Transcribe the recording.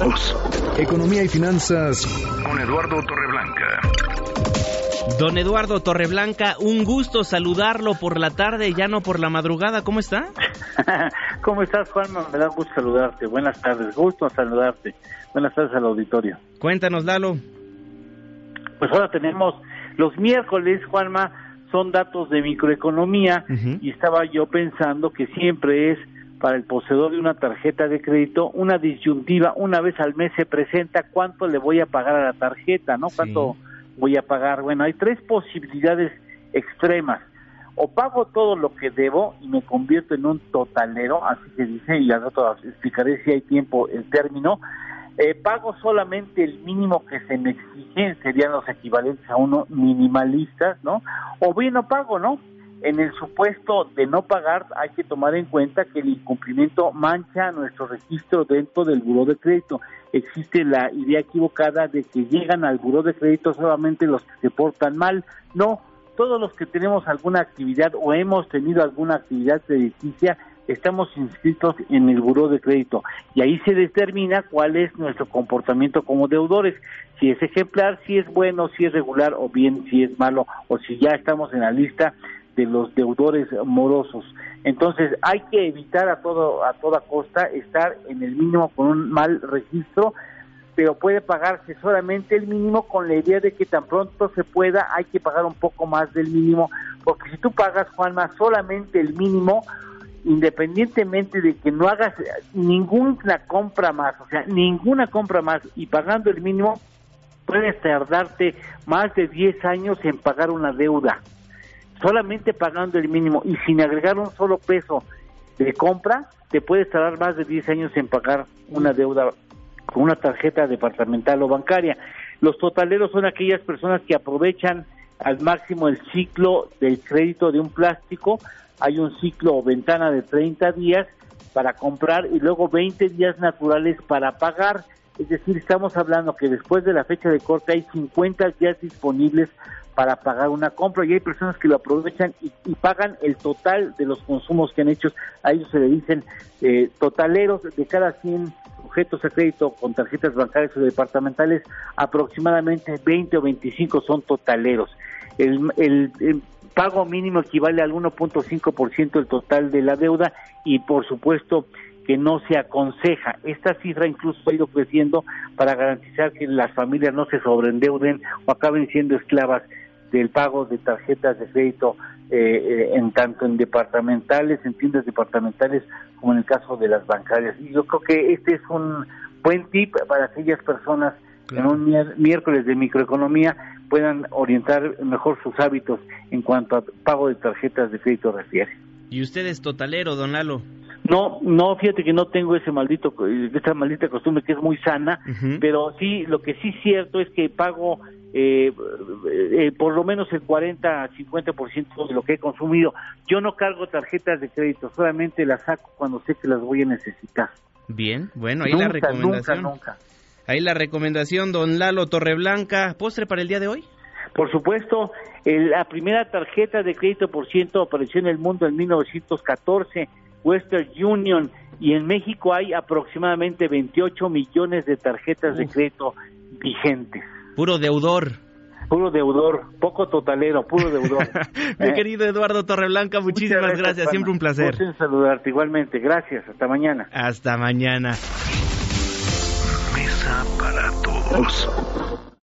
todos. Economía y finanzas con Eduardo Torreblanca. Don Eduardo Torreblanca, un gusto saludarlo por la tarde, ya no por la madrugada. ¿Cómo está? ¿Cómo estás, Juan? Me da gusto saludarte. Buenas tardes, gusto saludarte. Buenas tardes al auditorio. Cuéntanos, Lalo. Pues ahora tenemos los miércoles, Juanma, son datos de microeconomía y estaba yo pensando que siempre es para el poseedor de una tarjeta de crédito una disyuntiva, una vez al mes se presenta cuánto le voy a pagar a la tarjeta, ¿no? ¿Cuánto voy a pagar? Bueno, hay tres posibilidades extremas. O pago todo lo que debo y me convierto en un totalero, así que dice, y al rato explicaré si hay tiempo el término, eh, pago solamente el mínimo que se me exige, serían los equivalentes a uno minimalistas, ¿no? O bien no pago, ¿no? En el supuesto de no pagar hay que tomar en cuenta que el incumplimiento mancha nuestro registro dentro del buró de crédito. Existe la idea equivocada de que llegan al buró de crédito solamente los que se portan mal. No, todos los que tenemos alguna actividad o hemos tenido alguna actividad crediticia estamos inscritos en el buró de crédito y ahí se determina cuál es nuestro comportamiento como deudores, si es ejemplar, si es bueno, si es regular o bien si es malo o si ya estamos en la lista de los deudores morosos. Entonces hay que evitar a todo a toda costa estar en el mínimo con un mal registro, pero puede pagarse solamente el mínimo con la idea de que tan pronto se pueda hay que pagar un poco más del mínimo, porque si tú pagas Juanma solamente el mínimo independientemente de que no hagas ninguna compra más, o sea, ninguna compra más y pagando el mínimo, puedes tardarte más de 10 años en pagar una deuda solamente pagando el mínimo y sin agregar un solo peso de compra, te puedes tardar más de 10 años en pagar una deuda con una tarjeta departamental o bancaria. Los totaleros son aquellas personas que aprovechan al máximo el ciclo del crédito de un plástico. Hay un ciclo o ventana de 30 días para comprar y luego 20 días naturales para pagar. Es decir, estamos hablando que después de la fecha de corte hay 50 días disponibles para pagar una compra y hay personas que lo aprovechan y, pagan el total de los consumos que han hecho. A ellos se le dicen eh, totaleros de cada 100 sujetos a crédito con tarjetas bancarias o departamentales, aproximadamente 20 o 25 son totaleros. El, el, el pago mínimo equivale al 1.5% del total de la deuda y por supuesto que no se aconseja. Esta cifra incluso ha ido creciendo para garantizar que las familias no se sobreendeuden o acaben siendo esclavas del pago de tarjetas de crédito eh, eh, en tanto en departamentales, en tiendas departamentales, como en el caso de las bancarias. Y yo creo que este es un buen tip para aquellas personas que en un miércoles de microeconomía puedan orientar mejor sus hábitos en cuanto a pago de tarjetas de crédito refiere. ¿Y usted es totalero, don Lalo? No, no, fíjate que no tengo ese maldito, esa maldita costumbre que es muy sana, pero sí, lo que sí es cierto es que pago eh, eh, por lo menos el 40 50% de lo que he consumido. Yo no cargo tarjetas de crédito, solamente las saco cuando sé que las voy a necesitar. Bien, bueno, ahí la recomendación. Nunca, Ahí la recomendación, don Lalo Torreblanca. ¿Postre para el día de hoy? Por supuesto, la primera tarjeta de crédito por ciento apareció en el mundo en 1914, Western Union, y en México hay aproximadamente 28 millones de tarjetas de crédito vigentes. Puro deudor. Puro deudor, poco totalero, puro deudor. Mi eh. querido Eduardo Torreblanca, muchísimas gracias, siempre un placer. Gusto saludarte igualmente, gracias, hasta mañana. Hasta mañana. Mesa para todos.